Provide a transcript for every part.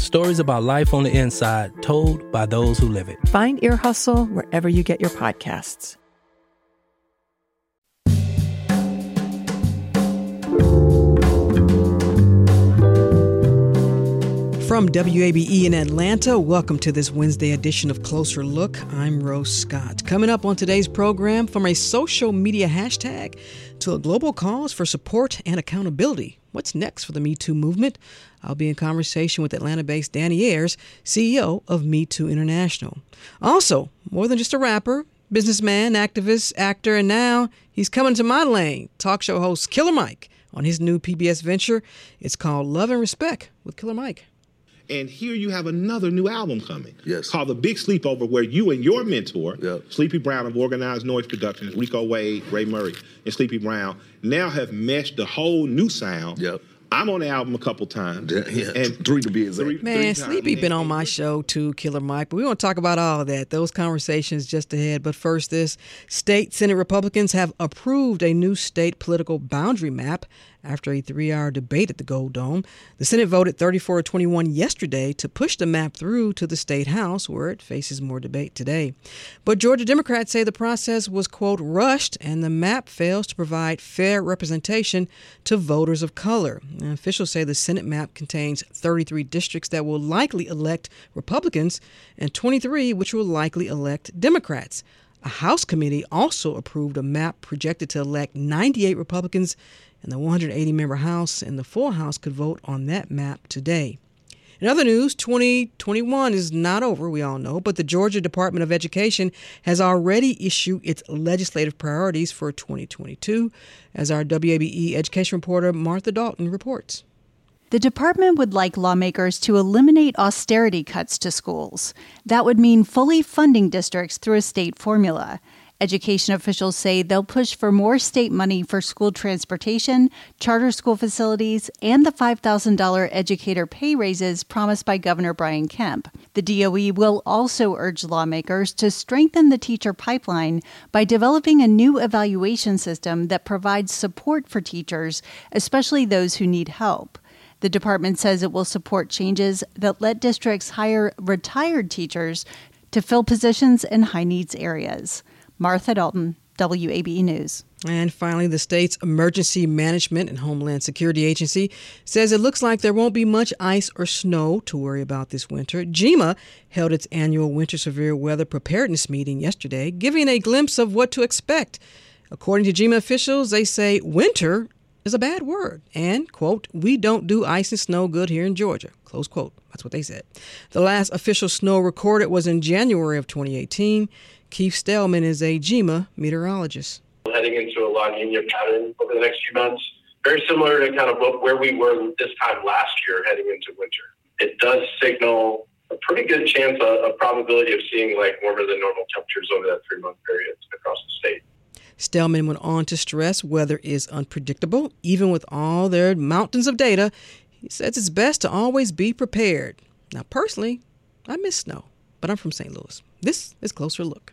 stories about life on the inside told by those who live it. Find Ear Hustle wherever you get your podcasts. From WABE in Atlanta, welcome to this Wednesday edition of Closer Look. I'm Rose Scott. Coming up on today's program, from a social media hashtag to a global cause for support and accountability. What's next for the Me Too movement? I'll be in conversation with Atlanta based Dani Ayers, CEO of Me Too International. Also, more than just a rapper, businessman, activist, actor, and now he's coming to my lane. Talk show host Killer Mike on his new PBS venture. It's called Love and Respect with Killer Mike. And here you have another new album coming. Yes. Called The Big Sleepover, where you and your mentor, yep. Sleepy Brown of Organized Noize Productions, Rico Wade, Ray Murray, and Sleepy Brown, now have meshed the whole new sound. Yep. I'm on the album a couple times. Yeah, yeah. and three to be exact. Three, Man, three Sleepy been on my show too, Killer Mike. But we want to talk about all of that. Those conversations just ahead. But first, this state Senate Republicans have approved a new state political boundary map after a three hour debate at the Gold Dome. The Senate voted 34 21 yesterday to push the map through to the state House, where it faces more debate today. But Georgia Democrats say the process was, quote, rushed and the map fails to provide fair representation to voters of color. Officials say the Senate map contains 33 districts that will likely elect Republicans and 23 which will likely elect Democrats. A House committee also approved a map projected to elect 98 Republicans and the 180 member House and the full House could vote on that map today. In other news, 2021 is not over, we all know, but the Georgia Department of Education has already issued its legislative priorities for 2022, as our WABE education reporter Martha Dalton reports. The department would like lawmakers to eliminate austerity cuts to schools. That would mean fully funding districts through a state formula. Education officials say they'll push for more state money for school transportation, charter school facilities, and the $5,000 educator pay raises promised by Governor Brian Kemp. The DOE will also urge lawmakers to strengthen the teacher pipeline by developing a new evaluation system that provides support for teachers, especially those who need help. The department says it will support changes that let districts hire retired teachers to fill positions in high needs areas. Martha Dalton, WABE News. And finally, the state's Emergency Management and Homeland Security Agency says it looks like there won't be much ice or snow to worry about this winter. GEMA held its annual Winter Severe Weather Preparedness meeting yesterday, giving a glimpse of what to expect. According to GEMA officials, they say winter is a bad word and, quote, we don't do ice and snow good here in Georgia, close quote. That's what they said. The last official snow recorded was in January of 2018. Keith Stellman is a GEMA meteorologist. Heading into a La Nina pattern over the next few months, very similar to kind of where we were this time last year heading into winter. It does signal a pretty good chance, a, a probability of seeing like warmer than normal temperatures over that three month period across the state. Stellman went on to stress weather is unpredictable, even with all their mountains of data. He says it's best to always be prepared. Now, personally, I miss snow, but I'm from St. Louis. This is Closer Look.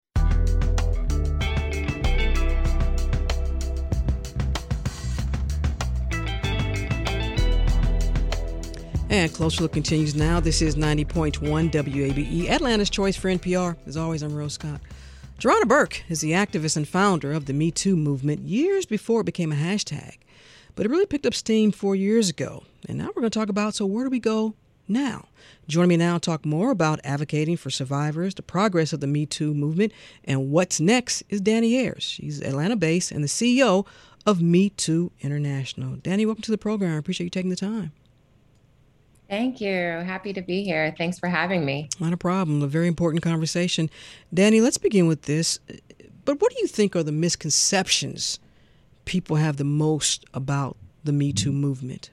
And Closer Look continues now. This is 90.1 WABE, Atlanta's choice for NPR. As always, I'm Rose Scott. Tarana Burke is the activist and founder of the Me Too movement years before it became a hashtag. But it really picked up steam four years ago. And now we're going to talk about so where do we go now? Joining me now to talk more about advocating for survivors, the progress of the Me Too movement, and what's next is Dani Ayers. She's Atlanta based and the CEO of Me Too International. Dani, welcome to the program. I appreciate you taking the time. Thank you. Happy to be here. Thanks for having me. Not a problem. A very important conversation. Dani, let's begin with this. But what do you think are the misconceptions people have the most about the Me Too movement?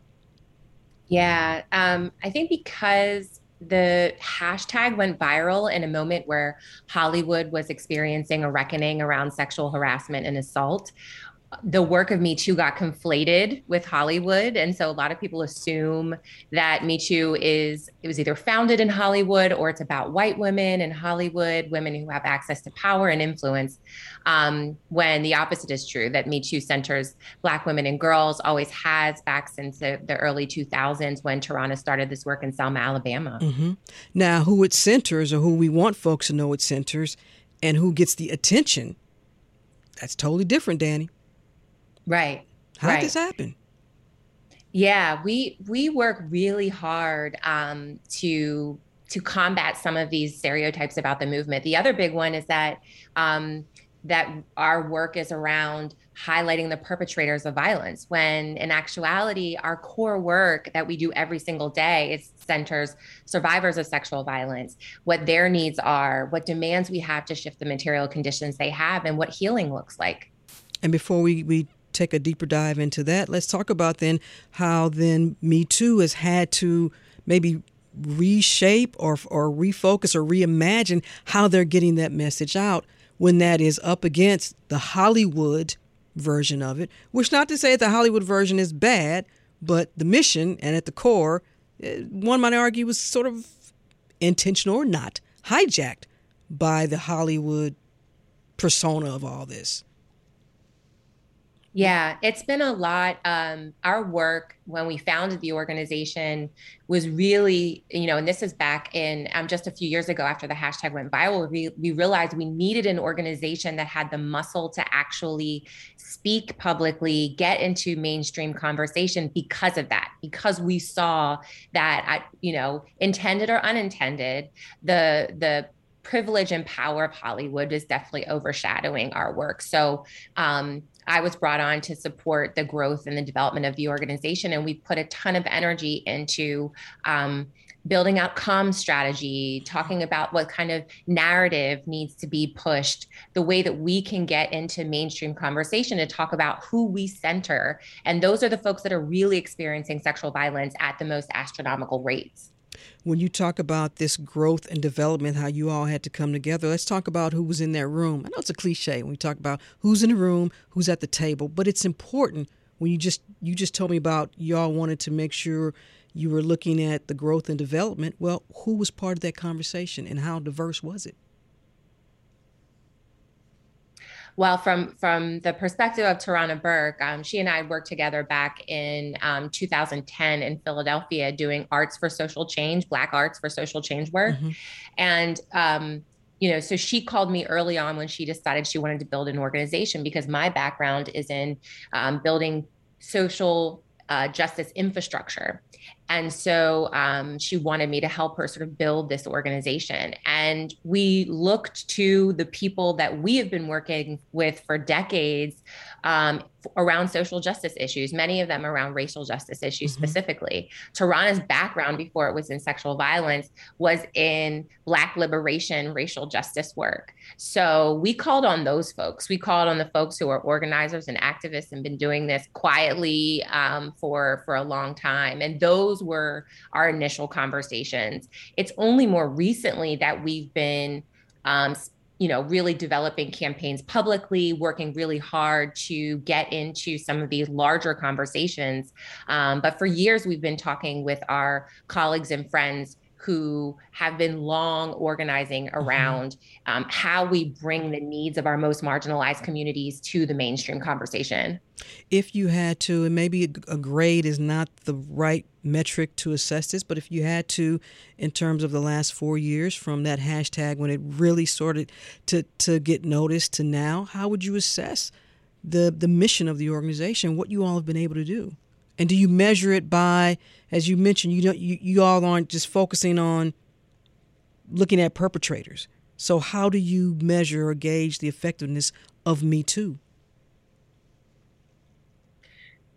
Yeah, um, I think because the hashtag went viral in a moment where Hollywood was experiencing a reckoning around sexual harassment and assault the work of Me Too got conflated with Hollywood. And so a lot of people assume that Me Too is, it was either founded in Hollywood or it's about white women in Hollywood, women who have access to power and influence. Um, when the opposite is true, that Me Too centers Black women and girls, always has back since the, the early 2000s when Tarana started this work in Selma, Alabama. Mm-hmm. Now, who it centers or who we want folks to know it centers and who gets the attention, that's totally different, Dani. Right. How right. did this happen? Yeah, we we work really hard um, to to combat some of these stereotypes about the movement. The other big one is that um, that our work is around highlighting the perpetrators of violence when in actuality our core work that we do every single day is centers survivors of sexual violence what their needs are what demands we have to shift the material conditions they have and what healing looks like and before we, we take a deeper dive into that, let's talk about then how then Me Too has had to maybe reshape or or refocus or reimagine how they're getting that message out when that is up against the Hollywood version of it. Which not to say the Hollywood version is bad, but the mission and at the core, eh, one might argue was sort of intentional or not hijacked by the Hollywood persona of all this. Yeah, it's been a lot. Um, our work when we founded the organization was really, you know, and this is back in um, just a few years ago after the hashtag went viral. We, we realized we needed an organization that had the muscle to actually speak publicly, get into mainstream conversation because of that, because we saw that, you know, intended or unintended, the the privilege and power of Hollywood is definitely overshadowing our work. So um, I was brought on to support the growth and the development of the organization, and we put a ton of energy into. Um, building out com strategy, talking about what kind of narrative needs to be pushed, the way that we can get into mainstream conversation to talk about who we center. And those are the folks that are really experiencing sexual violence at the most astronomical rates when you talk about this growth and development, how you all had to come together, let's talk about who was in that room. I know it's a cliche when we talk about who's in the room, who's at the table, but it's important when you just you just told me about y'all wanted to make sure you were looking at the growth and development. Well, who was part of that conversation and how diverse was it? Well, from from the perspective of Tarana Burke, um, she and I worked together back in um, 2010 in Philadelphia doing arts for social change, Black arts for social change work, mm-hmm. and um, you know, so she called me early on when she decided she wanted to build an organization because my background is in um, building social uh, justice infrastructure. And so um, she wanted me to help her sort of build this organization. And we looked to the people that we have been working with for decades um, around social justice issues, many of them around racial justice issues mm-hmm. specifically. Tarana's background before it was in sexual violence was in Black liberation, racial justice work. So we called on those folks. We called on the folks who are organizers and activists and been doing this quietly um, for, for a long time. And those those were our initial conversations. It's only more recently that we've been um, you know, really developing campaigns publicly, working really hard to get into some of these larger conversations. Um, but for years, we've been talking with our colleagues and friends who have been long organizing mm-hmm. around um, how we bring the needs of our most marginalized communities to the mainstream conversation. If you had to, and maybe a grade is not the right metric to assess this, but if you had to, in terms of the last four years from that hashtag when it really started to, to get noticed to now, how would you assess the, the mission of the organization, what you all have been able to do? And do you measure it by, as you mentioned, you don't you, you all aren't just focusing on looking at perpetrators. So how do you measure or gauge the effectiveness of Me Too?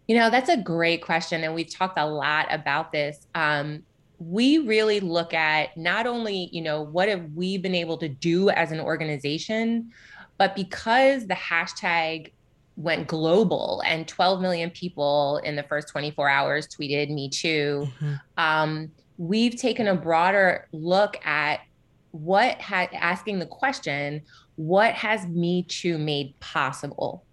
You know, that's a great question. And we've talked a lot about this. Um, we really look at not only, you know, what have we been able to do as an organization, but because the hashtag went global and 12 million people in the first 24 hours tweeted me too mm-hmm. um, we've taken a broader look at what had asking the question what has me too made possible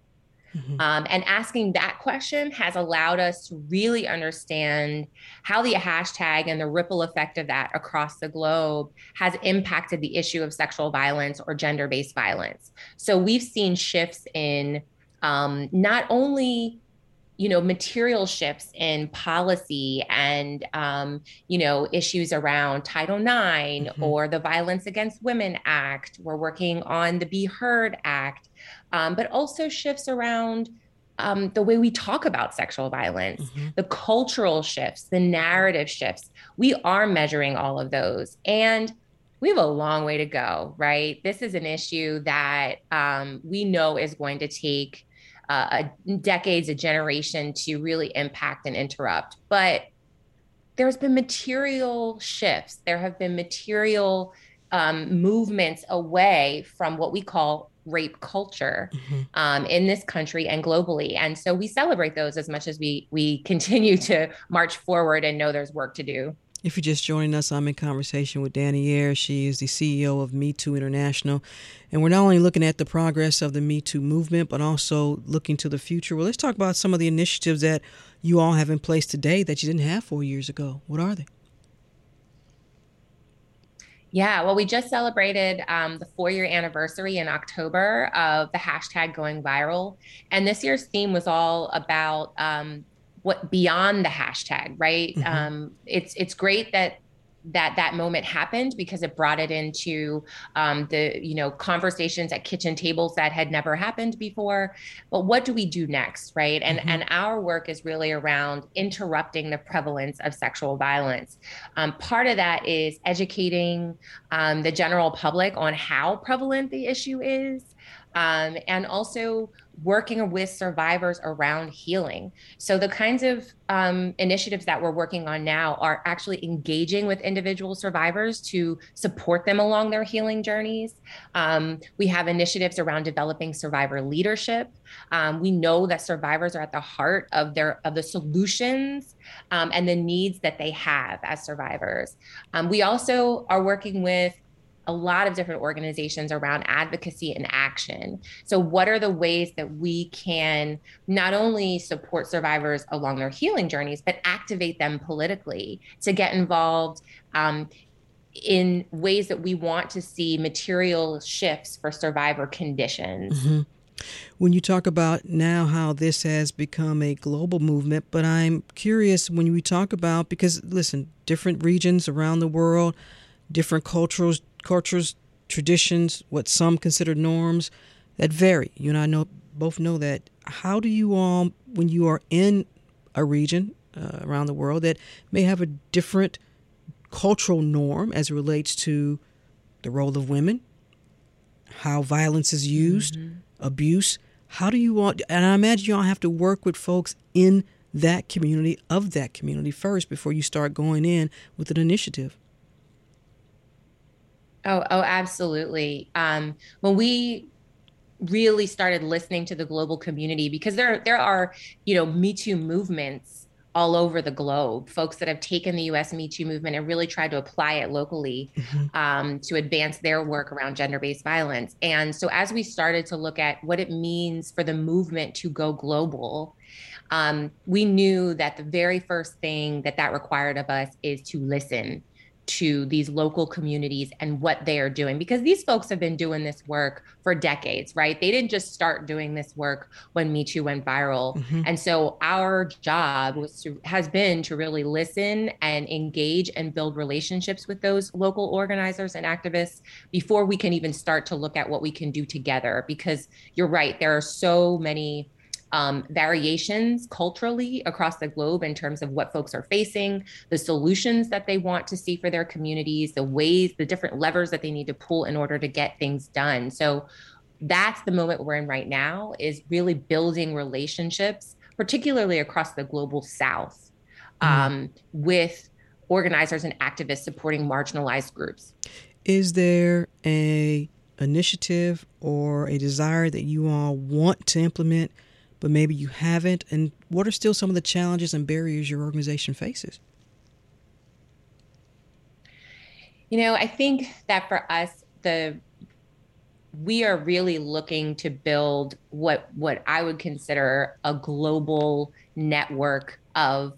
mm-hmm. um, and asking that question has allowed us to really understand how the hashtag and the ripple effect of that across the globe has impacted the issue of sexual violence or gender-based violence so we've seen shifts in um, not only you know material shifts in policy and um, you know issues around title ix mm-hmm. or the violence against women act we're working on the be heard act um, but also shifts around um, the way we talk about sexual violence mm-hmm. the cultural shifts the narrative shifts we are measuring all of those and we have a long way to go right this is an issue that um, we know is going to take uh, a decades, a generation to really impact and interrupt. But there's been material shifts. There have been material um, movements away from what we call rape culture mm-hmm. um, in this country and globally. And so we celebrate those as much as we we continue to march forward and know there's work to do. If you're just joining us, I'm in conversation with Dani Ayers. She is the CEO of Me Too International. And we're not only looking at the progress of the Me Too movement, but also looking to the future. Well, let's talk about some of the initiatives that you all have in place today that you didn't have four years ago. What are they? Yeah, well, we just celebrated um, the four year anniversary in October of the hashtag going viral. And this year's theme was all about um, what beyond the hashtag, right? Mm-hmm. Um, it's it's great that that that moment happened because it brought it into um, the you know conversations at kitchen tables that had never happened before but what do we do next right and mm-hmm. and our work is really around interrupting the prevalence of sexual violence um, part of that is educating um, the general public on how prevalent the issue is um, and also working with survivors around healing. So, the kinds of um, initiatives that we're working on now are actually engaging with individual survivors to support them along their healing journeys. Um, we have initiatives around developing survivor leadership. Um, we know that survivors are at the heart of their of the solutions um, and the needs that they have as survivors. Um, we also are working with a lot of different organizations around advocacy and action. So, what are the ways that we can not only support survivors along their healing journeys, but activate them politically to get involved um, in ways that we want to see material shifts for survivor conditions? Mm-hmm. When you talk about now how this has become a global movement, but I'm curious when we talk about because listen, different regions around the world, different cultures, cultures, traditions, what some consider norms that vary. You and I know both know that. How do you all, when you are in a region uh, around the world that may have a different cultural norm as it relates to the role of women, how violence is used, mm-hmm. abuse. How do you all, and I imagine you all have to work with folks in that community, of that community first, before you start going in with an initiative. Oh, oh, absolutely. Um, when we really started listening to the global community, because there there are, you know, Me Too movements all over the globe, folks that have taken the US Me Too movement and really tried to apply it locally mm-hmm. um, to advance their work around gender based violence. And so, as we started to look at what it means for the movement to go global, um, we knew that the very first thing that that required of us is to listen to these local communities and what they are doing because these folks have been doing this work for decades, right? They didn't just start doing this work when Me Too went viral. Mm-hmm. And so our job was to, has been to really listen and engage and build relationships with those local organizers and activists before we can even start to look at what we can do together because you're right, there are so many um, variations culturally across the globe in terms of what folks are facing, the solutions that they want to see for their communities, the ways, the different levers that they need to pull in order to get things done. So that's the moment we're in right now is really building relationships, particularly across the global south, mm-hmm. um, with organizers and activists supporting marginalized groups. Is there a initiative or a desire that you all want to implement but maybe you haven't? And what are still some of the challenges and barriers your organization faces? You know, I think that for us, the we are really looking to build what what I would consider a global network of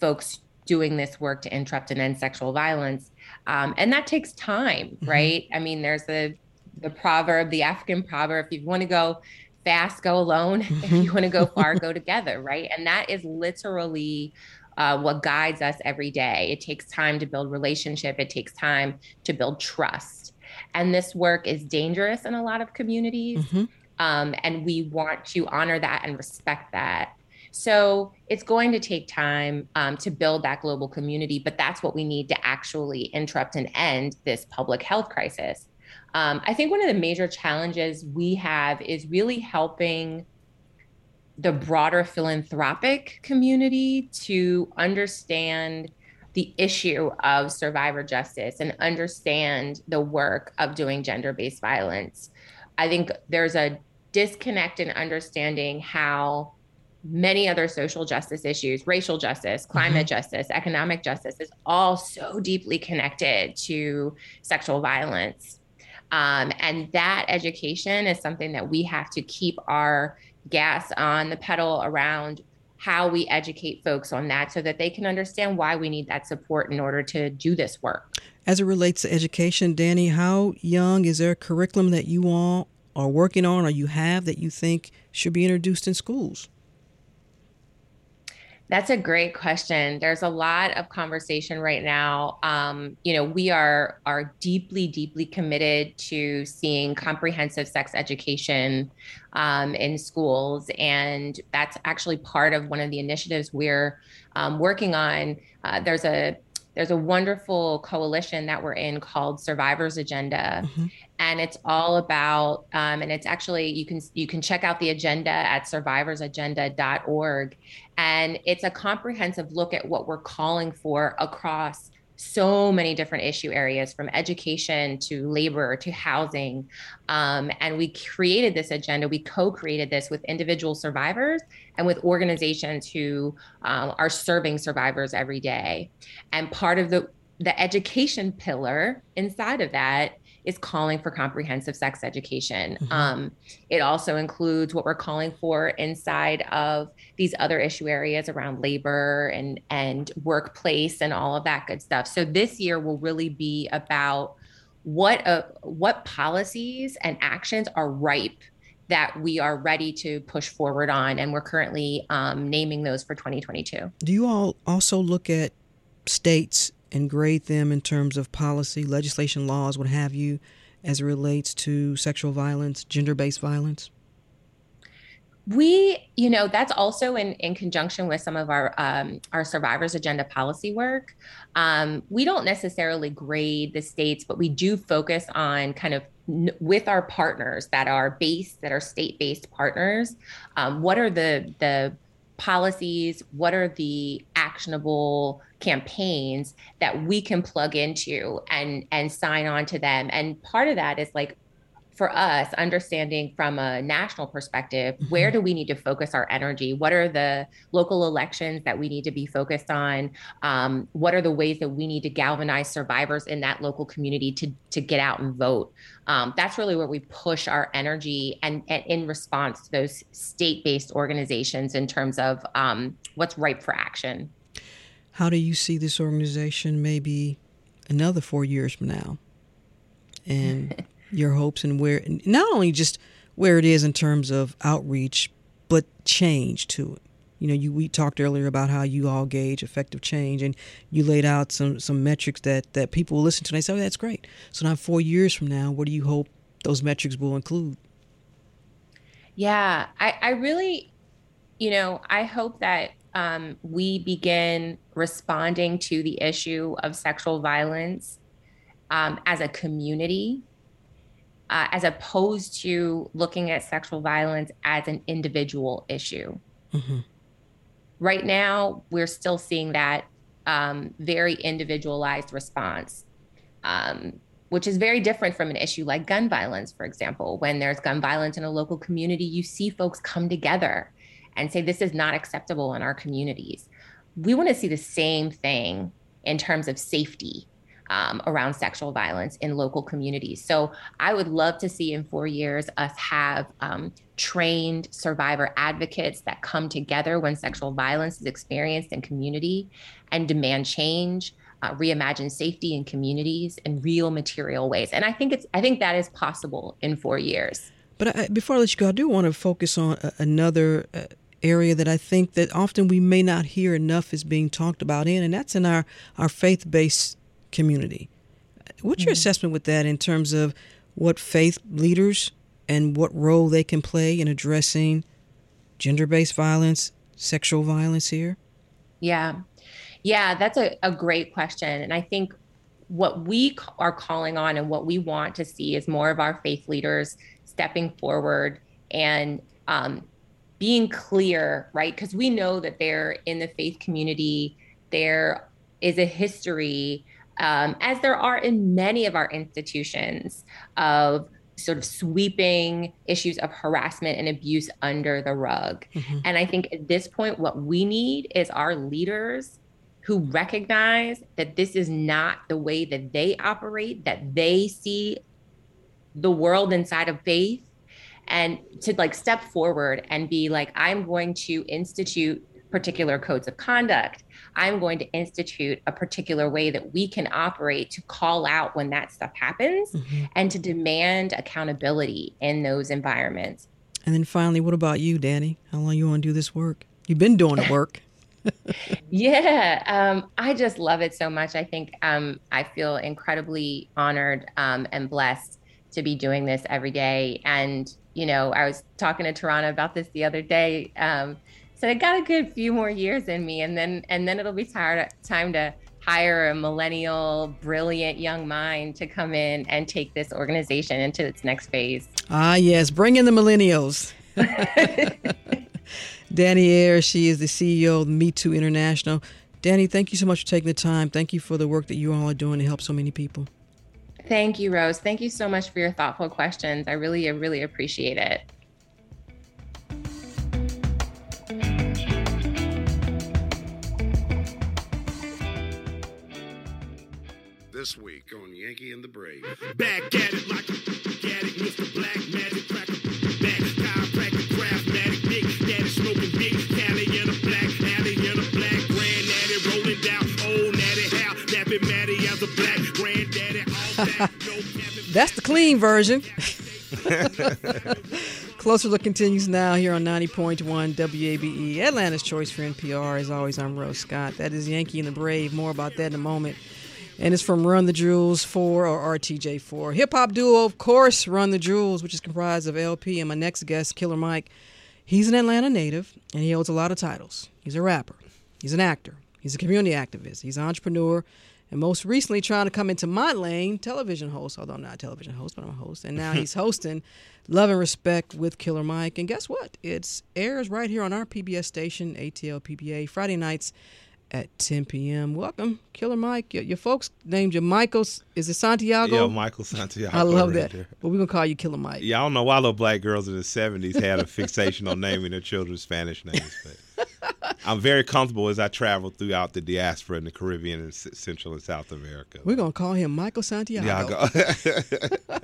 folks doing this work to interrupt and end sexual violence, um, and that takes time, mm-hmm. right? I mean, there's the the proverb, the African proverb: if you want to go fast, go alone. if mm-hmm. you want to go far, go together, right? And that is literally uh, what guides us every day. It takes time to build relationship. It takes time to build trust. And this work is dangerous in a lot of communities. Mm-hmm. Um, and we want to honor that and respect that. So it's going to take time um, to build that global community, but that's what we need to actually interrupt and end this public health crisis. Um, I think one of the major challenges we have is really helping the broader philanthropic community to understand the issue of survivor justice and understand the work of doing gender based violence. I think there's a disconnect in understanding how many other social justice issues, racial justice, climate mm-hmm. justice, economic justice is all so deeply connected to sexual violence. Um, and that education is something that we have to keep our gas on the pedal around how we educate folks on that so that they can understand why we need that support in order to do this work. As it relates to education, Dani, how young is there a curriculum that you all are working on or you have that you think should be introduced in schools? That's a great question. There's a lot of conversation right now. Um, you know, we are are deeply, deeply committed to seeing comprehensive sex education um, in schools, and that's actually part of one of the initiatives we're um, working on. Uh, there's a there's a wonderful coalition that we're in called Survivors Agenda, mm-hmm. And it's all about. Um, and it's actually you can you can check out the agenda at survivorsagenda.org, and it's a comprehensive look at what we're calling for across so many different issue areas from education to labor to housing. Um, and we created this agenda, we co created this with individual survivors and with organizations who um, are serving survivors every day. And part of the the education pillar inside of that is calling for comprehensive sex education. Mm-hmm. Um, it also includes what we're calling for inside of these other issue areas around labor and and workplace and all of that good stuff. So this year will really be about what uh, what policies and actions are ripe that we are ready to push forward on, and we're currently um, naming those for 2022. Do you all also look at states and grade them in terms of policy, legislation, laws, what have you, as it relates to sexual violence, gender based violence? We, you know, that's also in, in conjunction with some of our um, our survivors agenda policy work. Um, we don't necessarily grade the states, but we do focus on kind of with our partners that are based that are state based partners. Um, what are the the policies? What are the actionable campaigns that we can plug into and and sign on to them? And part of that is like for us, understanding from a national perspective, Mm-hmm. where do we need to focus our energy? What are the local elections that we need to be focused on? Um, what are the ways that we need to galvanize survivors in that local community to to get out and vote? Um, that's really where we push our energy and, and in response to those state-based organizations in terms of um, what's ripe for action. How do you see this organization maybe another four years from now? And your hopes and where, not only just where it is in terms of outreach, but change to it. You know, you we talked earlier about how you all gauge effective change, and you laid out some some metrics that that people will listen to. and They say, "Oh, that's great." So now, four years from now, what do you hope those metrics will include? Yeah, I, I really, you know, I hope that um, we begin responding to the issue of sexual violence um, as a community, uh, as opposed to looking at sexual violence as an individual issue. Mm-hmm. Right now, we're still seeing that um, very individualized response. Um, which is very different from an issue like gun violence, for example. When there's gun violence in a local community, you see folks come together and say, This is not acceptable in our communities. We want to see the same thing in terms of safety um, around sexual violence in local communities. So I would love to see in four years us have um, trained survivor advocates that come together when sexual violence is experienced in community and demand change uh, reimagine safety in communities in real material ways. And I think it's I think that is possible in four years. But I, before I let you go, I do want to focus on another uh, area that I think that often we may not hear enough is being talked about in, and that's in our our faith based community. What's your mm-hmm. assessment with that in terms of what faith leaders and what role they can play in addressing gender based violence, sexual violence here? Yeah. Yeah, that's a, a great question. And I think what we are calling on and what we want to see is more of our faith leaders stepping forward and um, being clear, right? Because we know that there in the faith community, there is a history, um, as there are in many of our institutions, of sort of sweeping issues of harassment and abuse under the rug. Mm-hmm. And I think at this point, what we need is our leaders who recognize that this is not the way that they operate, that they see the world inside of faith, and to like step forward and be like, I'm going to institute particular codes of conduct. I'm going to institute a particular way that we can operate to call out when that stuff happens mm-hmm. and to demand accountability in those environments. And then finally, what about you, Dani? How long you want to do this work? You've been doing the work. yeah, um, I just love it so much. I think um, I feel incredibly honored um, and blessed to be doing this every day. And, you know, I was talking to Tarana about this the other day. Um, so I got a good few more years in me, and then and then it'll be tired, time to hire a millennial, brilliant young mind to come in and take this organization into its next phase. Ah, yes, bring in the millennials. Dani Ayers, she is the CEO of Me Too International. Dani, thank you so much for taking the time. Thank you for the work that you all are doing to help so many people. Thank you, Rose. Thank you so much for your thoughtful questions. I really, really appreciate it. That's the clean version. Closer Look continues now here on 90.1 WABE, Atlanta's choice for NPR. As always, I'm Rose Scott. That is Yankee and the Brave. More about that in a moment and it's from Run the Jewels 4 or RTJ4. Hip hop duo, of course, Run the Jewels, which is comprised of El-P and my next guest, Killer Mike. He's an Atlanta native and he holds a lot of titles. He's a rapper, he's an actor, he's a community activist, he's an entrepreneur, and most recently trying to come into my lane, television host, although I'm not a television host, but I'm a host. And now he's hosting Love and Respect with Killer Mike. And guess what? It's airs right here on our PBS station, ATL PBA, Friday nights at 10 p.m. Welcome, Killer Mike. Your, your folks named you Michael. Is it Santiago? Yeah, Michael Santiago. I love right that. there. But we're going to call you Killer Mike. Yeah, I don't know why little black girls in the 70s had a fixation on naming their children Spanish names. But I'm very comfortable as I travel throughout the diaspora in the Caribbean and Central and South America. We're going to call him Michael Santiago.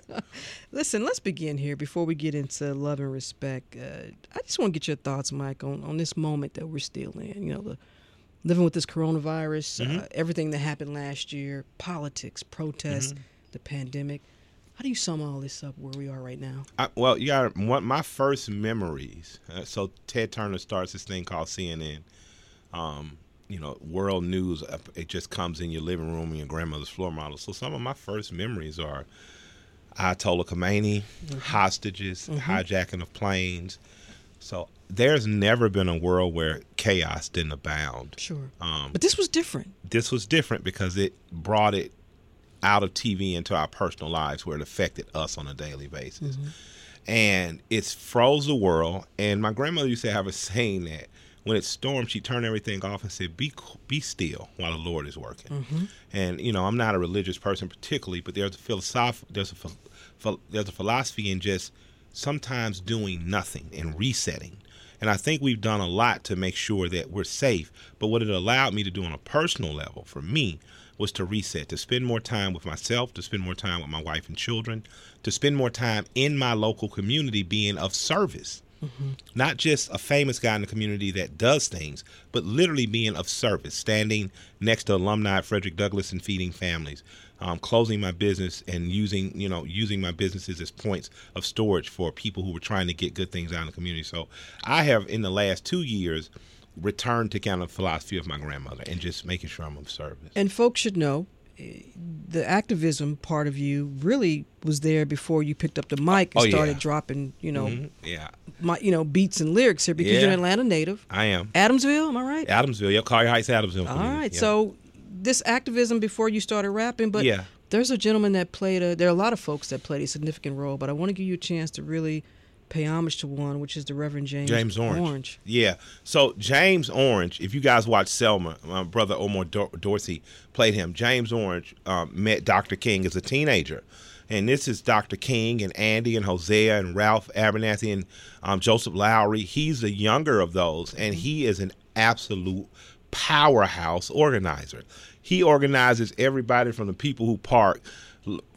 Listen, let's begin here before we get into love and respect. Uh, I just want to get your thoughts, Mike, on, on this moment that we're still in. You know, the living with this coronavirus, Mm-hmm. uh, everything that happened last year, politics, protests, Mm-hmm. the pandemic. How do you sum all this up where we are right now? I, well, you got one, my first memories. Uh, so Ted Turner starts this thing called CNN. Um, you know, world news. uh, It just comes in your living room and your grandmother's floor model. So some of my first memories are Ayatollah Khomeini, hostages, hijacking of planes. So there's never been a world where chaos didn't abound. Sure. Um, But this was different. this was different because it brought it out of TV into our personal lives where it affected us on a daily basis. Mm-hmm. And it's froze the world. And my grandmother used to have a saying that when it stormed, she turned everything off and said, "Be be still while the Lord is working." Mm-hmm. And you know, I'm not a religious person particularly, but there's a philosoph- there's a ph- there's a philosophy in just sometimes doing nothing and resetting. And I think we've done a lot to make sure that we're safe. But what it allowed me to do on a personal level for me was to reset, to spend more time with myself, to spend more time with my wife and children, to spend more time in my local community being of service. Not just a famous guy in the community that does things, but literally being of service, standing next to alumni at Frederick Douglass and feeding families, um, closing my business and using, you know, using my businesses as points of storage for people who were trying to get good things out in the community. So I have, in the last two years, returned to kind of philosophy of my grandmother and just making sure I'm of service. And folks should know eh, the activism part of you really was there before you picked up the mic and Oh, yeah. started dropping, you know, Mhm. Yeah, my, you know, beats and lyrics here because you're an Atlanta native. I am. Adamsville, am I right? Adamsville, yeah, Collier Heights, Adamsville. All right, yeah. So this activism before you started rapping, but Yeah. there's a gentleman that played a. There are a lot of folks that played a significant role, but I want to give you a chance to really pay homage to one, which is the Reverend James, James Orange. Yeah. So James Orange, if you guys watch Selma, my brother Omar Dor- Dorsey played him. James Orange um, met Dr. King as a teenager. And this is Dr. King and Andy and Hosea and Ralph Abernathy and um, Joseph Lowry. He's the younger of those, and he is an absolute powerhouse organizer. He organizes everybody from the people who park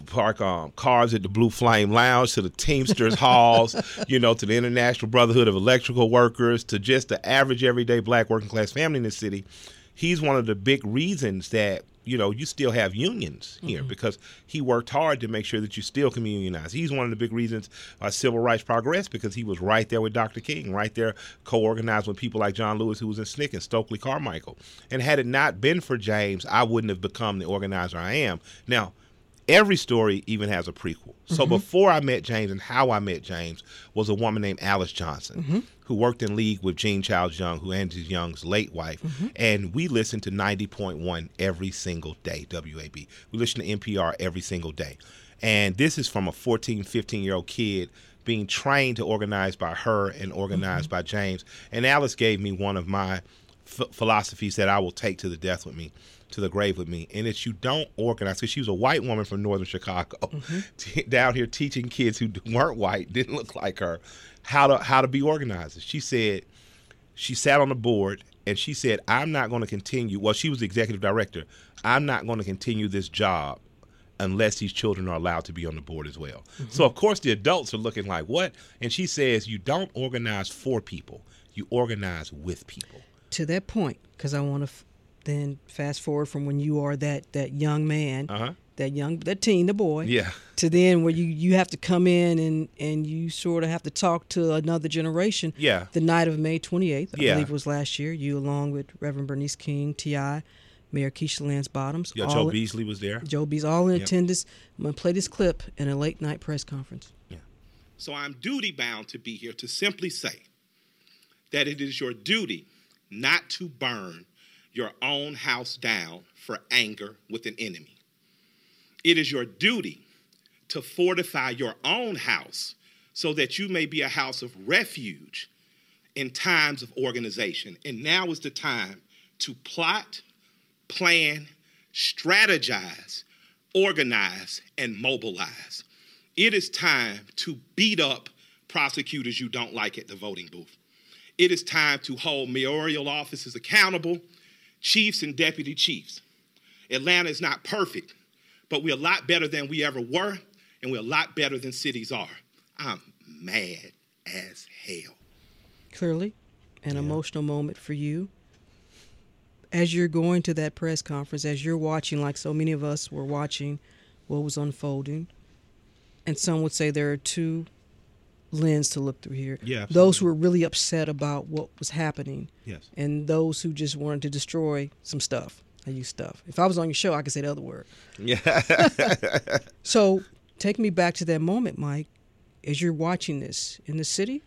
park um, cars at the Blue Flame Lounge to the Teamsters halls, you know, to the International Brotherhood of Electrical Workers, to just the average everyday black working class family in the city. He's one of the big reasons that you know you still have unions here because he worked hard to make sure that you still can unionize. He's one of the big reasons uh, civil rights progressed because he was right there with Dr. King, right there co-organized with people like John Lewis, who was in SNCC and Stokely Carmichael. And had it not been for James, I wouldn't have become the organizer I am. Now, every story even has a prequel. So mm-hmm. before I met James and how I met James was a woman named Alice Johnson mm-hmm. who worked in league with Jean Childs Young, who Andy Young's late wife, mm-hmm. and we listened to 90.1 every single day, WAB. We listened to NPR every single day. And this is from a 14, 15 year old kid being trained to organize by her and organized by James. And Alice gave me one of my ph- philosophies that I will take to the death with me, to the grave with me, and it's you don't organize. Because she was a white woman from northern Chicago, mm-hmm. t- down here teaching kids who weren't white, didn't look like her, how to how to be organized. She said she sat on the board and she said, "I'm not going to continue." Well, she was the executive director. I'm not going to continue this job unless these children are allowed to be on the board as well. Mm-hmm. So of course the adults are looking like what? And she says, "You don't organize for people. You organize with people." to that point because I want to f- then fast forward from when you are that that young man, Uh huh. that young that teen, the boy, Yeah. to then where you you have to come in and and you sort of have to talk to another generation. Yeah. The night of May 28th, I Yeah. believe it was last year, you along with Reverend Bernice King, T.I., Mayor Keisha Lance Bottoms, Yeah. Joe in- Beasley was there. Joe B's all in Yep. attendance. I'm gonna play this clip in a late night press conference. Yeah. So I'm duty bound to be here to simply say that it is your duty not to burn your own house down for anger with an enemy. It is your duty to fortify your own house so that you may be a house of refuge in times of organization. And now is the time to plot, plan, strategize, organize, and mobilize. It is time to beat up prosecutors you don't like at the voting booth. It is time to hold mayoral offices accountable, chiefs and deputy chiefs. Atlanta is not perfect, but we're a lot better than we ever were, and we're a lot better than cities are. I'm mad as hell. Clearly, an yeah. emotional moment for you. As you're going to that press conference, as you're watching, like so many of us were watching what was unfolding, and some would say there are two lens to look through here. Yeah, those who were really upset about what was happening. Yes. And those who just wanted to destroy some stuff. I use stuff. If I was on your show, I could say the other word. Yeah. so take me back to that moment, Mike, as you're watching this in the city.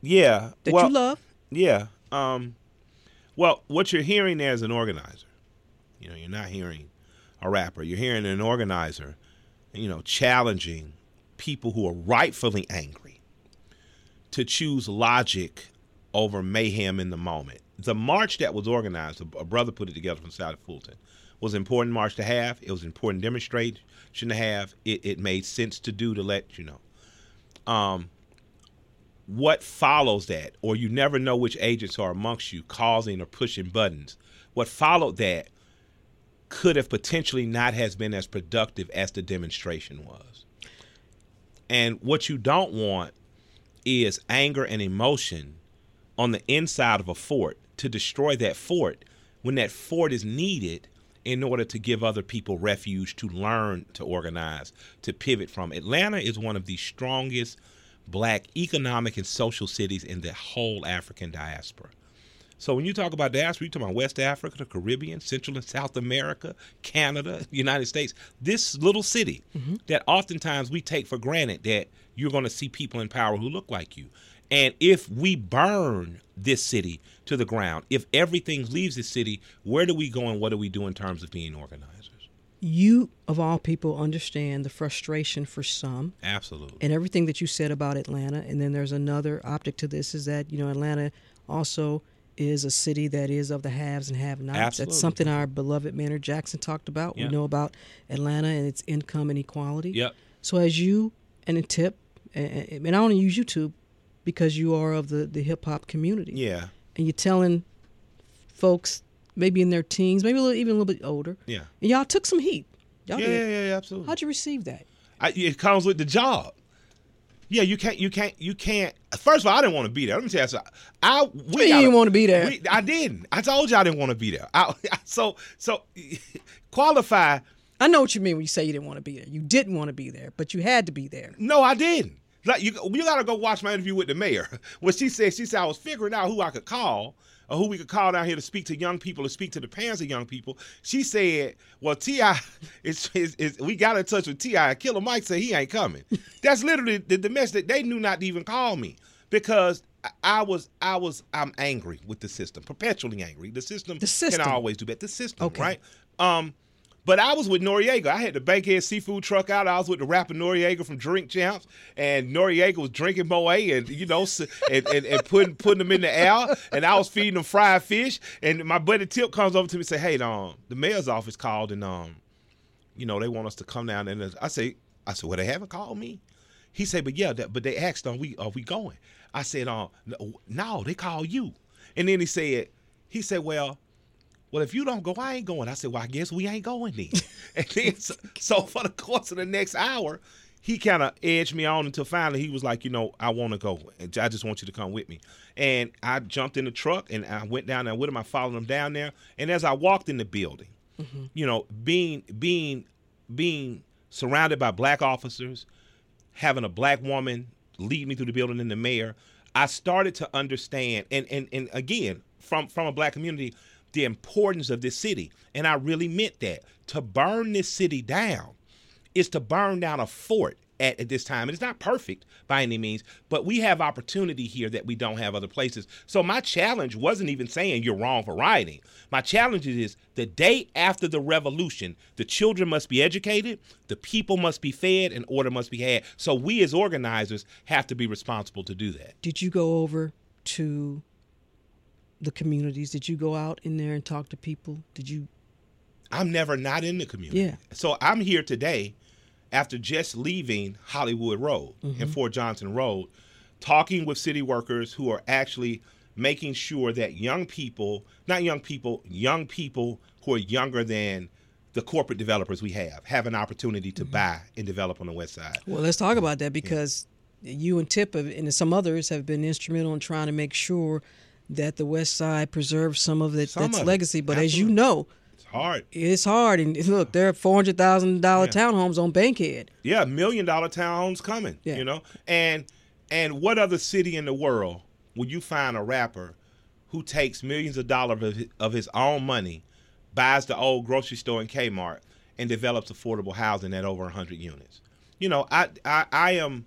Yeah. That well, you love. Yeah. Um, well, what you're hearing there is an organizer. You know, you're not hearing a rapper. You're hearing an organizer, you know, challenging people who are rightfully angry to choose logic over mayhem in the moment. The march that was organized, a brother put it together from South Fulton, was an important march to have. It was an important demonstration to have. It, it made sense to do to let you know. Um, what follows that, or you never know which agents are amongst you causing or pushing buttons. What followed that could have potentially not has been as productive as the demonstration was. And what you don't want is anger and emotion on the inside of a fort to destroy that fort when that fort is needed in order to give other people refuge to learn to organize, to pivot from. Atlanta is one of the strongest black economic and social cities in the whole African diaspora. So when you talk about diaspora, you talk about West Africa, the Caribbean, Central and South America, Canada, United States. This little city mm-hmm. that oftentimes we take for granted that you're going to see people in power who look like you. And if we burn this city to the ground, if everything leaves the city, where do we go and what do we do in terms of being organizers? You, of all people, understand the frustration for some. Absolutely. And everything that you said about Atlanta. And then there's another optic to this is that, you know, Atlanta also is a city that is of the haves and have nots. Absolutely. That's something our beloved Maynard Jackson talked about. Yep. We know about Atlanta and its income inequality. Yep. So as you and a tip, and, and I only use YouTube because you are of the, the hip hop community. Yeah. And you're telling folks maybe in their teens, maybe a little, even a little bit older. Yeah. And y'all took some heat. Y'all yeah, did. yeah, yeah, absolutely. How'd you receive that? I, it comes with the job. Yeah, you can't, you can't, you can't. First of all, I didn't want to be there. Let me tell you something. I we you didn't want to be there. We, I didn't. I told you I didn't want to be there. I, so, so qualify. I know what you mean when you say you didn't want to be there. You didn't want to be there, but you had to be there. No, I didn't. Like you, you gotta go watch my interview with the mayor. What she said, she said I was figuring out who I could call or who we could call down here to speak to young people, to speak to the parents of young people. She said, "Well, Ti, is, is, is we got in touch with Ti. Killer Mike said he ain't coming." That's literally the, the message. They knew not to even call me because I was I was I'm angry with the system, perpetually angry. The system, the system. can always do that. The system, okay. right? Um, but I was with Noreaga. I had the Bankhead seafood truck out. I was with the rapper Noreaga from Drink Champs, and Noreaga was drinking Moe and you know and, and, and, putting putting them in the air, and I was feeding them fried fish. And my buddy Tip comes over to me and say, "Hey, um, the mayor's office called, and um, you know they want us to come down." And I say, "I said, well, they haven't called me." He said, "But yeah, that, but they asked, are we are we going?" I said, "Um, no, they call you." And then he said, he said, well well, if you don't go, I ain't going. I said, well, I guess we ain't going then. and then, so, so, for the course of the next hour, he kind of edged me on until finally he was like, you know, I want to go. And I just want you to come with me. And I jumped in the truck and I went down there with him. I followed him down there. And as I walked in the building, mm-hmm. you know, being being being surrounded by black officers, having a black woman lead me through the building and the mayor, I started to understand. And and and again, from from a black community the importance of this city. And I really meant that. To burn this city down is to burn down a fort at, at, this time. And it's not perfect by any means, but we have opportunity here that we don't have other places. So my challenge wasn't even saying you're wrong for rioting. My challenge is the day after the revolution, the children must be educated, the people must be fed, and order must be had. So we as organizers have to be responsible to do that. Did you go over to the communities? Did you go out in there and talk to people? Did you? I'm never not in the community. Yeah. So I'm here today after just leaving Hollywood Road Mm-hmm. and Fort Johnson Road, talking with city workers who are actually making sure that young people, not young people, young people who are younger than the corporate developers we have, have an opportunity Mm-hmm. to buy and develop on the west side. Well, let's talk about that because you and Tip have, and some others have been instrumental in trying to make sure that the West Side preserves some of it, Some its of it. legacy. But as you know, It's hard. it's hard. And look, there are four hundred thousand dollar townhomes on Bankhead. Yeah, million dollar townhomes coming. Yeah. You know? And and what other city in the world will you find a rapper who takes millions of dollars of his, of his own money, buys the old grocery store in Kmart, and develops affordable housing at over hundred units? You know, I I, I am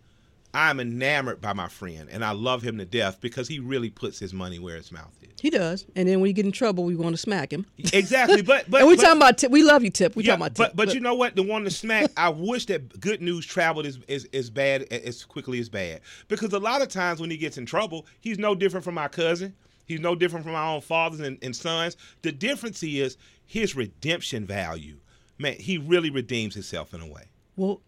I'm enamored by my friend and I love him to death because he really puts his money where his mouth is. He does. And then when you get in trouble, we want to smack him. Exactly. But but and we but- talking about Tip. We love you, Tip. We yeah, talking about but Tip. but Look, you know what? The one to smack, I wish that good news traveled as, as as bad as quickly as bad. Because a lot of times when he gets in trouble, he's no different from my cousin. He's no different from our own fathers and, and sons. The difference is his redemption value. Man, he really redeems himself in a way. Well,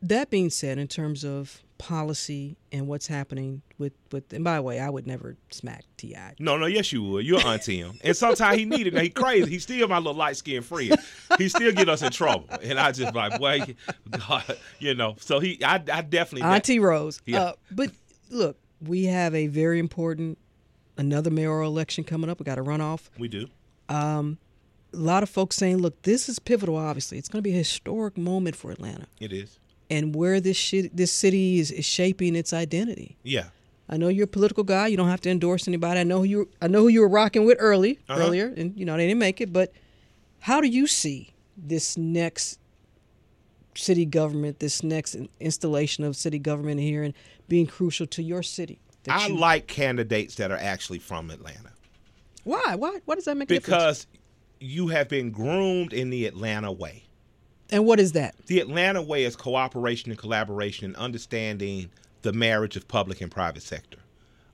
that being said, in terms of policy and what's happening with with, and by the way, I would never smack Ti. No, no, yes you would. You're auntie him. And sometimes he needed. He crazy. He's still my little light skinned friend. He still get us in trouble. And I just like, boy, God, you know. So he I, I definitely Auntie Rose. Yeah. Uh, but look, we have a very important another mayoral election coming up. We got a runoff. We do. Um, a lot of folks saying, look, this is pivotal. Obviously, it's going to be a historic moment for Atlanta It is. And where this shit, this city is, is shaping its identity. Yeah. I know you're a political guy. You don't have to endorse anybody. I know who you. I know who you were rocking with early Uh-huh. earlier, and you know they didn't make it. But how do you see this next city government, this next installation of city government here, and being crucial to your city? I you- like candidates that are actually from Atlanta why why why does that make a difference? because you have been groomed in the Atlanta way. And what is that? The Atlanta way is cooperation and collaboration and understanding the marriage of public and private sector.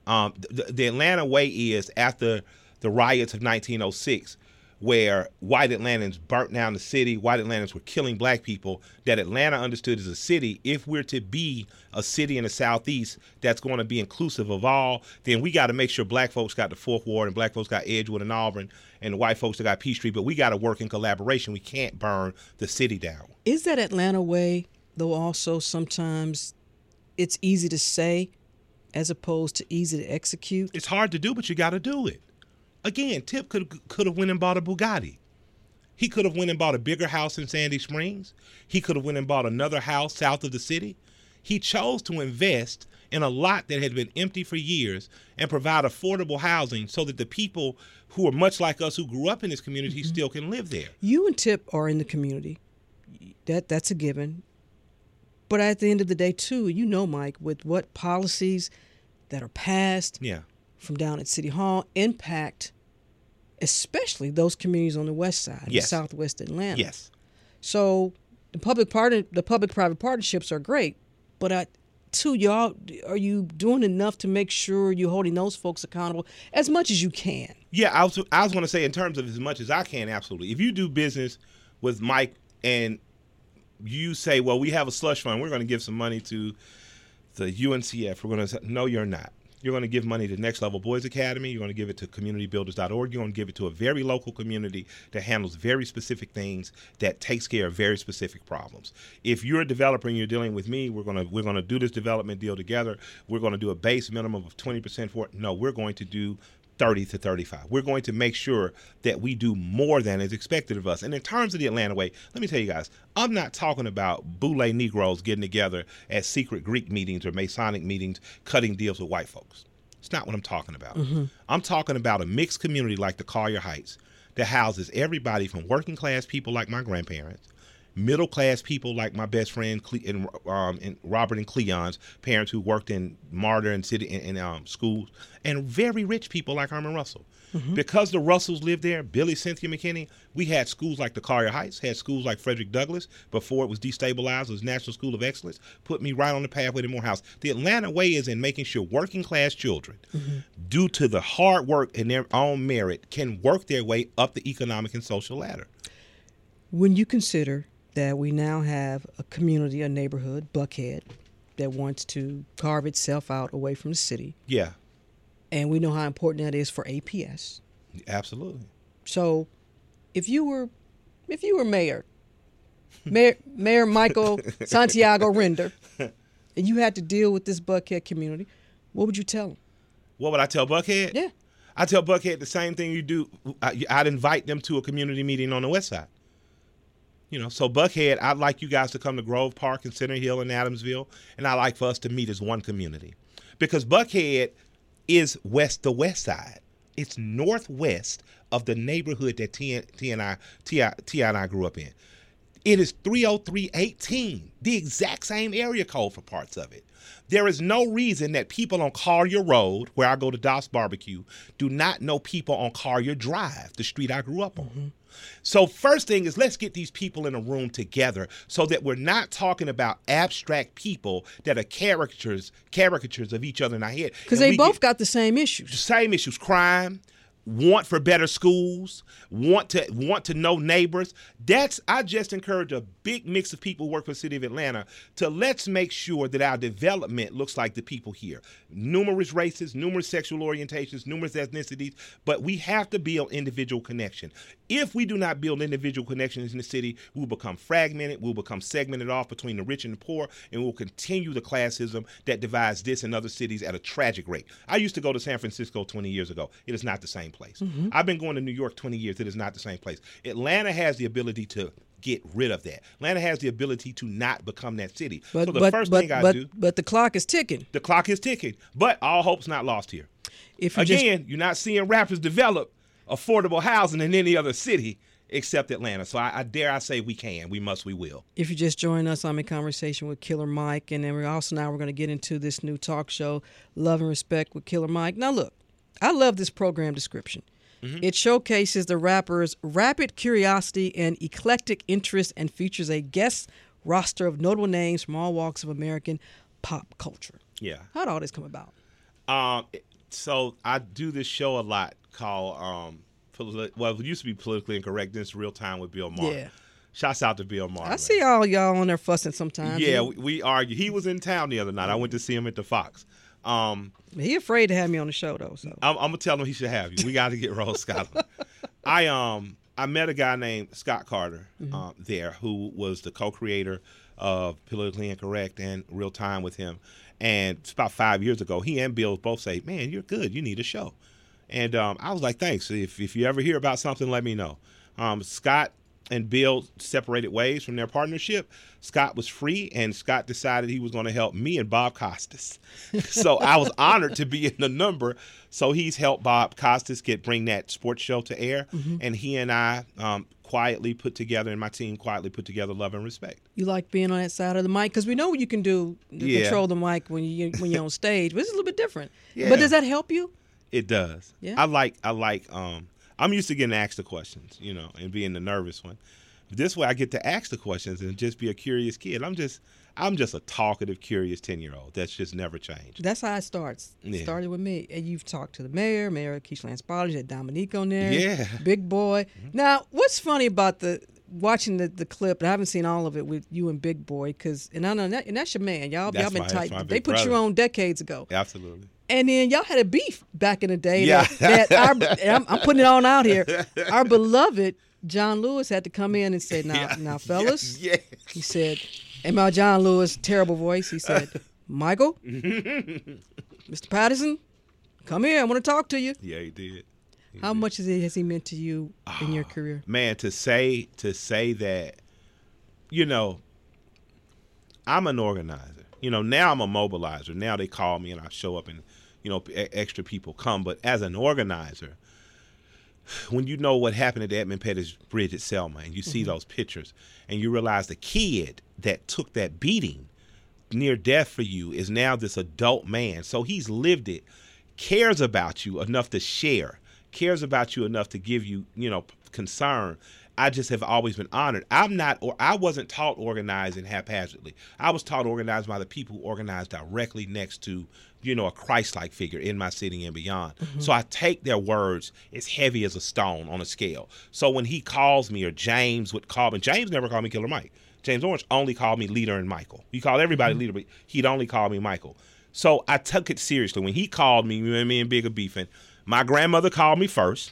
Um, the, the Atlanta way is after the riots of 1906, where white Atlantans burnt down the city, white Atlantans were killing black people, that Atlanta understood as a city, if we're to be a city in the Southeast that's going to be inclusive of all, then we got to make sure black folks got the Fourth Ward and black folks got Edgewood and Auburn and the white folks that got Peachtree, but we got to work in collaboration. We can't burn the city down. Is that Atlanta way though? Also, sometimes it's easy to say, as opposed to easy to execute. It's hard to do, but you got to do it. Again, Tip could could have went and bought a Bugatti. He could have went and bought a bigger house in Sandy Springs. He could have went and bought another house south of the city. He chose to invest in a lot that had been empty for years and provide affordable housing so that the people who are much like us who grew up in this community mm-hmm. still can live there. You and Tip are in the community. That that's a given. But at the end of the day, too, you know, Mike, with what policies that are passed Yeah. From down at City Hall impact, especially those communities on the west side, Yes. Southwest Atlanta. Yes. So the public part, the public-private partnerships are great, but I, too, y'all, are you doing enough to make sure you're holding those folks accountable as much as you can? Yeah, I was I was going to say in terms of as much as I can, absolutely. If you do business with Mike and you say, "Well, we have a slush fund. We're going to give some money to the UNCF," we're going to no, you're not. You're going to give money to Next Level Boys Academy. You're going to give it to CommunityBuilders.org. You're going to give it to a very local community that handles very specific things that takes care of very specific problems. If you're a developer and you're dealing with me, we're going to we're going to do this development deal together. We're going to do a base minimum of 20% for it. No, we're going to do 30 to 35. We're going to make sure that we do more than is expected of us. And in terms of the Atlanta way, let me tell you guys, I'm not talking about boule Negroes getting together at secret Greek meetings or Masonic meetings cutting deals with white folks. It's not what I'm talking about. Mm-hmm. I'm talking about a mixed community like the Collier Heights that houses everybody from working class people like my grandparents middle class people like my best friend Cle- and, um, and Robert and Cleon's parents who worked in MARTA and city in, in um, schools, and very rich people like Herman Russell. Because the Russells lived there, Billy, Cynthia McKinney, we had schools like the Collier Heights, had schools like Frederick Douglass before it was destabilized, it was National School of Excellence, put me right on the pathway to Morehouse. The Atlanta way is in making sure working class children, due to the hard work and their own merit, can work their way up the economic and social ladder. When you consider that we now have a community, a neighborhood, Buckhead, that wants to carve itself out away from the city, Yeah, and we know how important that is for APS. absolutely. So, if you were, if you were mayor, Mayor, mayor Michael Santiago Render, and you had to deal with this Buckhead community, what would you tell them? What would I tell Buckhead? Yeah. I tell Buckhead the same thing you do. I- I'd invite them to a community meeting on the west side. You know, so Buckhead, I'd like you guys to come to Grove Park and Center Hill and Adamsville, and I'd like for us to meet as one community. Because Buckhead is west the west side. It's northwest of the neighborhood that T, and I T, T and I grew up in. It is 30318, the exact same area code for parts of it. There is no reason that people on Collier Road, where I go to Doss Barbecue, do not know people on Collier Drive, the street I grew up on. Mm-hmm. So, first thing is let's get these people in a room together so that we're not talking about abstract people that are caricatures caricatures of each other in our head. Because they both got the same issues. The same issues crime want for better schools want to want to know neighbors. That's i just encourage a big mix of people who work for the city of atlanta to let's make sure that our development looks like the people here. Numerous races numerous sexual orientations numerous ethnicities but we have to build individual connection. If we do not build individual connections in the city we'll become fragmented we'll become segmented off between the rich and the poor and we'll continue the classism that divides this and other cities at a tragic rate. I used to go to san francisco 20 years ago. It is not the same place. Mm-hmm. I've been going to new york 20 years. It is not the same place. Atlanta has the ability to get rid of that. Atlanta has the ability to not become that city. But so the but first but thing i but, do but the clock is ticking. the clock is ticking. But all hope's not lost here. If you just again you're not seeing rappers develop affordable housing in any other city except atlanta. So I, I dare i say we can. We must we will. If you just join us, I'm in conversation with Killer Mike, and then we're also now we're going to get into this new talk show, Love and Respect with Killer Mike. Now, look, I love this program description. It showcases the rapper's rapid curiosity and eclectic interest, and features a guest roster of notable names from all walks of American pop culture. yeah How'd all this come about? Um, so I do this show a lot called um, well, it used to be politically incorrect. Then it's real time with Bill Maher. Yeah. Shouts out to Bill Maher. I see all y'all on there fussing sometimes. Yeah, we, we argue. He was in town the other night. I went to see him at the Fox. Um, he afraid to have me on the show though. So I'm, I'm gonna tell him he should have you. We got to get Rose Scott. I um I met a guy named Scott Carter um, there who was the co-creator of Politically Incorrect and Real Time with him. And it's about five years ago, he and Bill both say, "Man, you're good. You need a show." And um, I was like, "Thanks. If if you ever hear about something, let me know." Um, Scott and Bill separated ways from their partnership. Scott was free, and Scott decided he was going to help me and Bob Costas. so I was honored to be in the number. So he's helped Bob Costas get bring that sports show to air, and he and I um, quietly put together, and my team quietly put together Love and Respect. You like being on that side of the mic because we know what you can do to Yeah. control the mic when you when you're on stage, but it's a little bit different. Yeah. But does that help you? It does. Yeah. I like I like um I'm used to getting asked the questions, you know, and being the nervous one. This way I get to ask the questions and just be a curious kid. I'm just I'm just a talkative, curious ten year old. That's just never changed. That's how it starts. It Yeah. started with me. And you've talked to the mayor, Mayor Lance Bottoms, had Dominique on there. Yeah. Mm-hmm. Big boy. Now, what's funny about the watching the, the clip, and I haven't seen all of it with you and Big Boy, because and I know that, and that's your man. Y'all, That's y'all been my- tight. They put you on decades ago. Absolutely. And then y'all had a beef back in the day. Yeah. That, that our, I'm, I'm putting it on out here. Our beloved John Lewis had to come in and say, "Now, now, fellas," Yeah. he said, and my John Lewis terrible voice, he said, "Michael, Mr. Patterson, come here. I want to talk to you." Yeah, he did. How much has he, has he meant to you in Ah. your career? man to say to say that you know i'm an organizer you know now i'm a mobilizer now they call me and i show up and you know extra people come but as an organizer when you know what happened at the Edmund Pettus Bridge at Selma and you see Mm-hmm. those pictures and you realize the kid that took that beating near death for you is now this adult man. So he's lived it, cares about you enough to share, cares about you enough to give you, you know, concern. I just have always been honored. I'm not, or I wasn't taught organizing haphazardly. I was taught organized by the people who organized directly next to, you know, a Christ-like figure in my city and beyond. Mm-hmm. So I take their words as heavy as a stone on a scale. So when he calls me, or James would call me, James never called me Killer Mike. James Orange only called me Leader and Michael. He called everybody mm-hmm. Leader, but he'd only call me Michael. So I took it seriously. When he called me, me and me and Big are beefing. My grandmother called me first.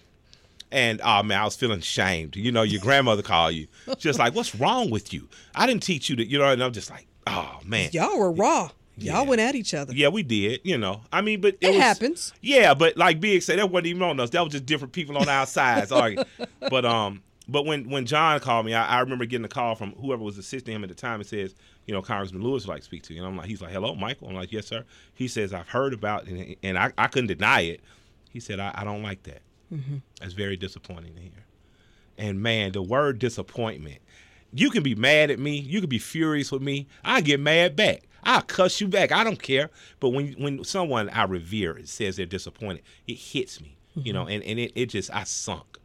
And oh man, I was feeling shamed. You know, your grandmother called you. Just like, what's wrong with you? I didn't teach you that, you know, and I'm just like, oh man. Y'all were raw. Y'all went at each other. Yeah, we did, you know. I mean, but it, It was, happens. Yeah, but like Big said, that wasn't even on us. That was just different people on our sides arguing. But um, but when when John called me, I, I remember getting a call from whoever was assisting him at the time. It says, you know, Congressman Lewis would like to speak to you, and I'm like, he's like, hello, Michael. I'm like, yes, sir. He says, I've heard about, and, and I, I couldn't deny it. He said, I, I don't like that. That's very disappointing to hear. And man, the word disappointment. You can be mad at me. You can be furious with me. I get mad back. I'll cuss you back. I don't care. But when when someone I revere says they're disappointed, it hits me. You know, and, and it, it just I sunk.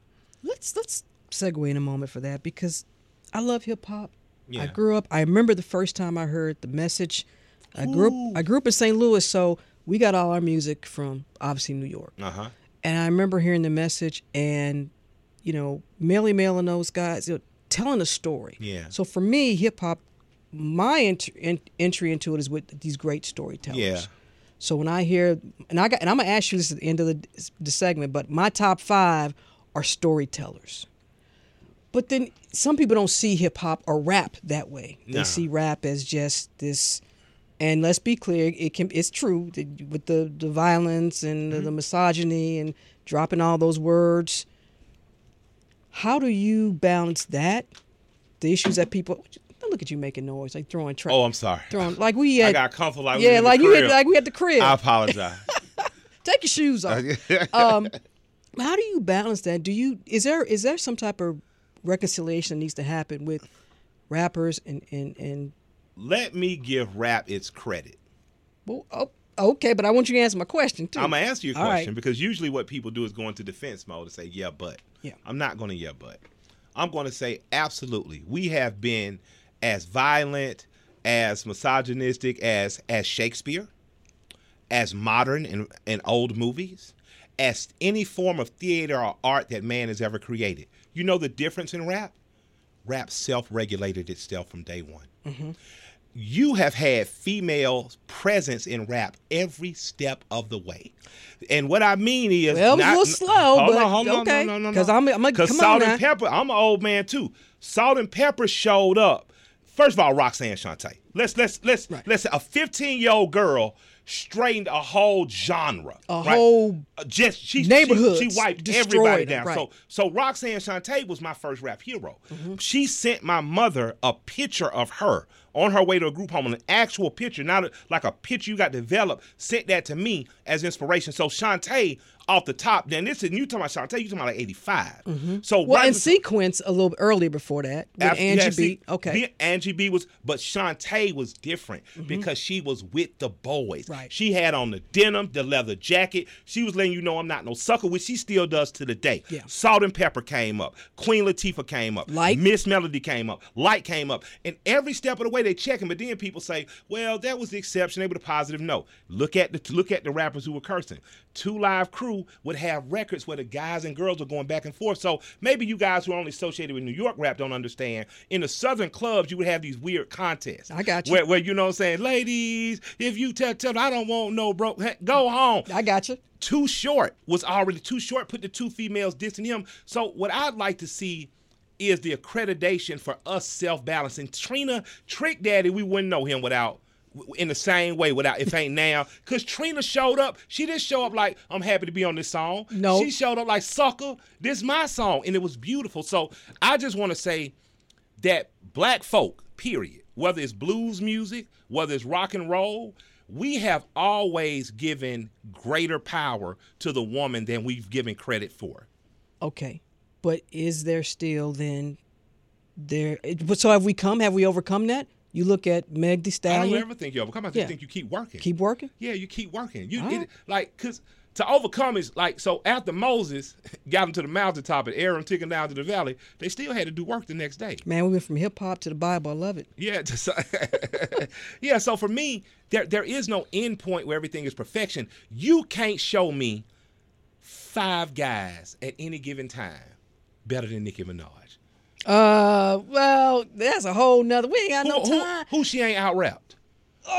Let's let's segue in a moment for that because I love hip hop. Yeah. I grew up. I remember the first time I heard the message. I grew up. I grew up in St. Louis, so we got all our music from obviously New York. Uh huh. And I remember hearing the message and, you know, Melle Mel and those guys you know, telling a story. Yeah. So for me, hip hop, my ent- en- entry into it is with these great storytellers. Yeah. So when I hear, and I got, and I'm gonna ask you this at the end of the, the segment, but my top five are storytellers. But then some people don't see hip hop or rap that way. They No. see rap as just this. And let's be clear, it can it's true that with the the violence and the, the misogyny and dropping all those words. How do you balance that? The issues that people look at you making noise, like throwing trash. Oh, I'm sorry. Throwing like we had, I got comfortable. Like yeah, like you had like we had the crib. I apologize. Take your shoes off. um, how do you balance that? Do you is there is there some type of reconciliation that needs to happen with rappers and and and Let me give rap its credit. well, oh, okay, but I want you to answer my question too. I'm gonna answer your All right. question because usually what people do is go into defense mode and say, "Yeah, but." Yeah. I'm not gonna yeah, but. I'm gonna say absolutely. We have been as violent, as misogynistic as as Shakespeare, as modern and, in old movies, as any form of theater or art that man has ever created. You know the difference in rap? Rap self-regulated itself from day one Mm-hmm. You have had female presence in rap every step of the way. And what I mean is, Well, was a little slow, hold but on, hold on, okay. no, no, no, no. 'Cause I'm- I'm like, 'Cause Salt on and. Pepper. I'm an old man too. Salt-N-Pepa showed up. First of all, Roxanne Shante. Let's let's let's let's say a 15 year old girl straightened a whole genre, A right? whole Uh, just she neighborhoods She, she wiped everybody down. right. So so Roxanne Shante was my first rap hero. Mm-hmm. She sent my mother a picture of her on her way to a group home, an actual picture, not a, like a picture you got developed. Sent that to me as inspiration. So Shante off the top. Then this is you talking about Shante. You talking about like eighty So Mm-hmm. well, right and sequence a little earlier before that with after- Angie yeah, B. Okay, Mm-hmm. B- Angie B was, but Shante was different because she was with the boys. Right. She had on the denim, the leather jacket. She was letting you know I'm not no sucker, which she still does to the day. Yeah. Salt-N-Pepa came up. Queen Latifah came up. Lyte. Miss Melodie came up. Lyte came up. And every step of the way they checking, but then people say, well, that was the exception. They were the positive. No. Look at the look at the rappers who were cursing. Two Live Crew would have records where the guys and girls are going back and forth. So maybe you guys who are only associated with New York rap don't understand. In the southern clubs, you would have these weird contests. I got you. Where, where you know what I'm saying, ladies, if you tell tell I don't want no bro, hey, go home. I got you. Too short was already too short. Put the two females dissing him. So what I'd like to see is the accreditation for us self-balancing. Trina Trick Daddy, we wouldn't know him without in the same way without if ain't now. Cause Trina showed up. She didn't show up like I'm happy to be on this song. No. She showed up like sucker. This my song. And it was beautiful. So I just want to say that black folk, period, whether it's blues music, whether it's rock and roll, we have always given greater power to the woman than we've given credit for. Okay, but is there still then there? So have we come? Have we overcome that? You look at Meg Thee I Stallion. don't ever think you overcome. I just Yeah. think you keep working. Keep working. Yeah, you keep working. You All it, like because to overcome is like so. After Moses got him to the mountaintop and Aaron took him down to the valley, they still had to do work the next day. Man, we went from hip hop to the Bible. I love it. Yeah, just, yeah. So for me, there there is no end point where everything is perfection. You can't show me five guys at any given time better than Nicki Minaj. Uh, well, that's a whole nother. We ain't got no Who, who, time. who she ain't out rapped?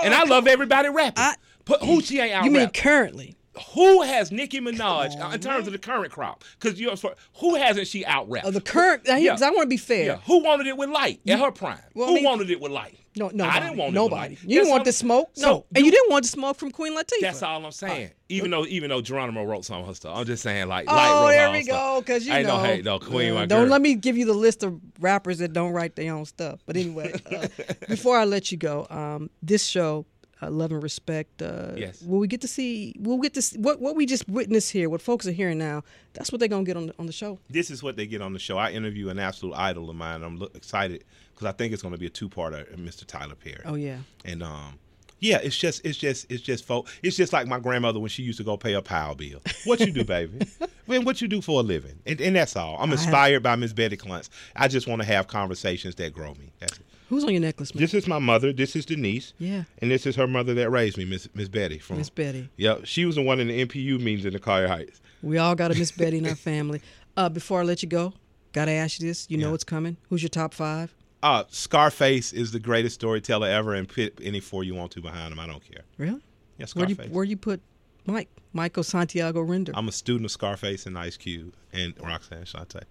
and I love everybody rapping. Put who she ain't out You mean currently? Who has Nicki Minaj uh, in terms of the current crop? Because you know, who hasn't she out rapped? Uh, the current. Yeah. I want to be fair. Yeah. Who wanted it with Lyte at her prime? Well, I who mean- wanted it with Lyte? No, no, I didn't want nobody. You didn't want the smoke. So no, and you didn't want the smoke from Queen Latifah. That's all I'm saying. Even though even though Geronimo wrote some of her stuff, I'm just saying like Oh, light there we go. Because you Ain't know, no hate, Queen. uh, don't girl. let me give you the list of rappers that don't write their own stuff. But anyway, uh, before I let you go, um, this show, uh, Love and Respect. Uh, Yes. Will we get to see? We'll get to see, what what we just witnessed here. What folks are hearing now. That's what they're gonna get on the, on the show. This is what they get on the show. I interview an absolute idol of mine. I'm excited because I think it's going to be a two-parter. uh, Mr. Tyler Perry. Oh yeah. And um, yeah, it's just it's just it's just folk. It's just like my grandmother when she used to go pay her power bill. What you do, baby? Man, what you do for a living? And, and that's all. I'm inspired by Miss Betty Clunts. I just want to have conversations that grow me. That's it. Who's on your necklace, man? This is my mother. This is Denise. Yeah. And this is her mother that raised me, Miss Miss Betty. From Miss Betty. Yep, she was the one in the NPU meetings in the Collier Heights. We all got a Miss Betty in our family. Uh, before I let you go, gotta ask you this. You know what's coming. Who's your top five? Uh, Scarface is the greatest storyteller ever, and put any four you want to behind him. I don't care. Really? Yeah, Where you where you put Mike? Michael Santiago Render. I'm a student of Scarface and Ice Cube and Roxanne Shante.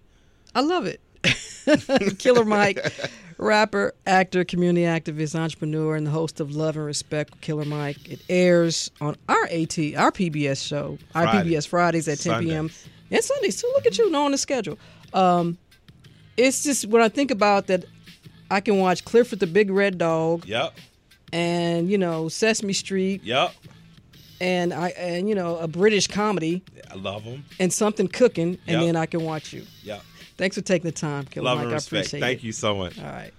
I love it. Killer Mike, rapper, actor, community activist, entrepreneur, and the host of Love and Respect Killer Mike. It airs on our AT, our PBS show, our PBS Fridays at 10 Sunday. p.m. and Sundays too. Look at you knowing the schedule. Um, it's just when I think about that, I can watch Clifford the Big Red Dog Yep. and you know Sesame Street Yep. and I and you know a British comedy I love them. and something cooking, and Yep. then I can watch you. Yep. Thanks for taking the time, Killer Love Mike. and I respect. appreciate Thank it. you so much. All right.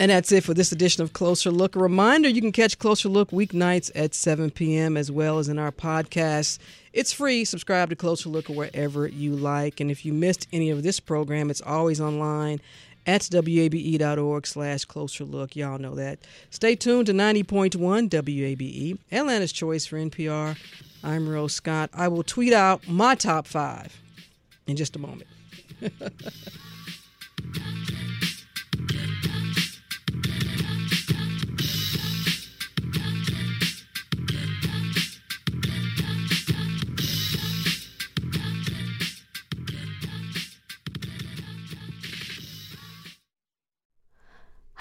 And that's it for this edition of Closer Look. A reminder you can catch Closer Look weeknights at 7 p.m. as well as in our podcast. It's free. Subscribe to Closer Look wherever you like. And if you missed any of this program, it's always online at wabe.org slash closer look. Y'all know that. Stay tuned to 90.1 WABE, Atlanta's choice for NPR. I'm Rose Scott. I will tweet out my top five in just a moment.